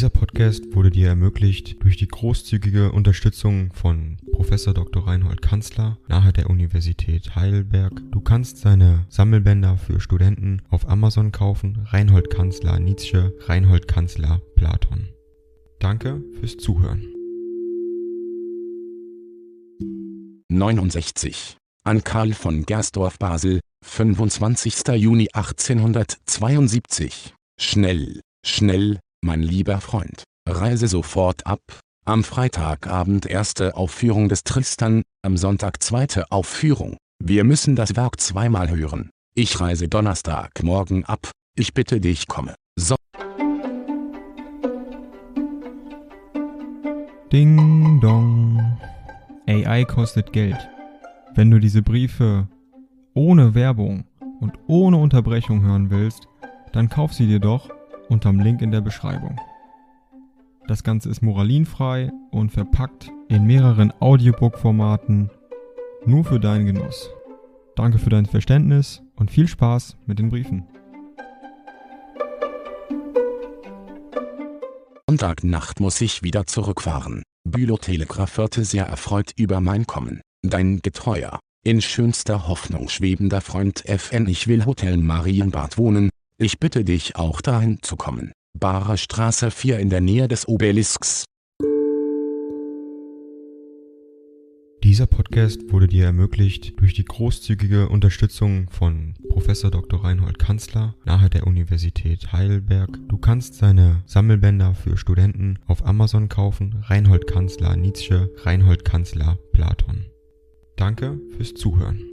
Dieser Podcast wurde dir ermöglicht durch die großzügige Unterstützung von Professor Dr. Reinhold Kanzler nahe der Universität Heidelberg. Du kannst seine Sammelbänder für Studenten auf Amazon kaufen. Reinhold Kanzler Nietzsche, Reinhold Kanzler Platon. Danke fürs Zuhören. 69. An Karl von Gersdorf Basel, 25. Juni 1872. Schnell, schnell, mein lieber Freund, reise sofort ab. Am Freitagabend erste Aufführung des Tristan, am Sonntag zweite Aufführung. Wir müssen das Werk zweimal hören. Ich reise Donnerstagmorgen ab. Ich bitte dich komme. So. Ding dong. AI kostet Geld. Wenn du diese Briefe ohne Werbung und ohne Unterbrechung hören willst, dann kauf sie dir doch unterm Link in der Beschreibung. Das Ganze ist moralinfrei und verpackt in mehreren Audiobook-Formaten nur für deinen Genuss. Danke für dein Verständnis und viel Spaß mit den Briefen. Sonntagnacht muss ich wieder zurückfahren. Bülow Telegraph hörte sehr erfreut über mein Kommen. Dein getreuer, in schönster Hoffnung schwebender Freund FN. Ich will Hotel Marienbad wohnen. Ich bitte dich auch dahin zu kommen. Barer Straße 4 in der Nähe des Obelisks. Dieser Podcast wurde dir ermöglicht durch die großzügige Unterstützung von Professor Dr. Reinhold Kanzler nahe der Universität Heidelberg. Du kannst seine Sammelbänder für Studenten auf Amazon kaufen. Reinhold Kanzler Nietzsche, Reinhold Kanzler Platon. Danke fürs Zuhören.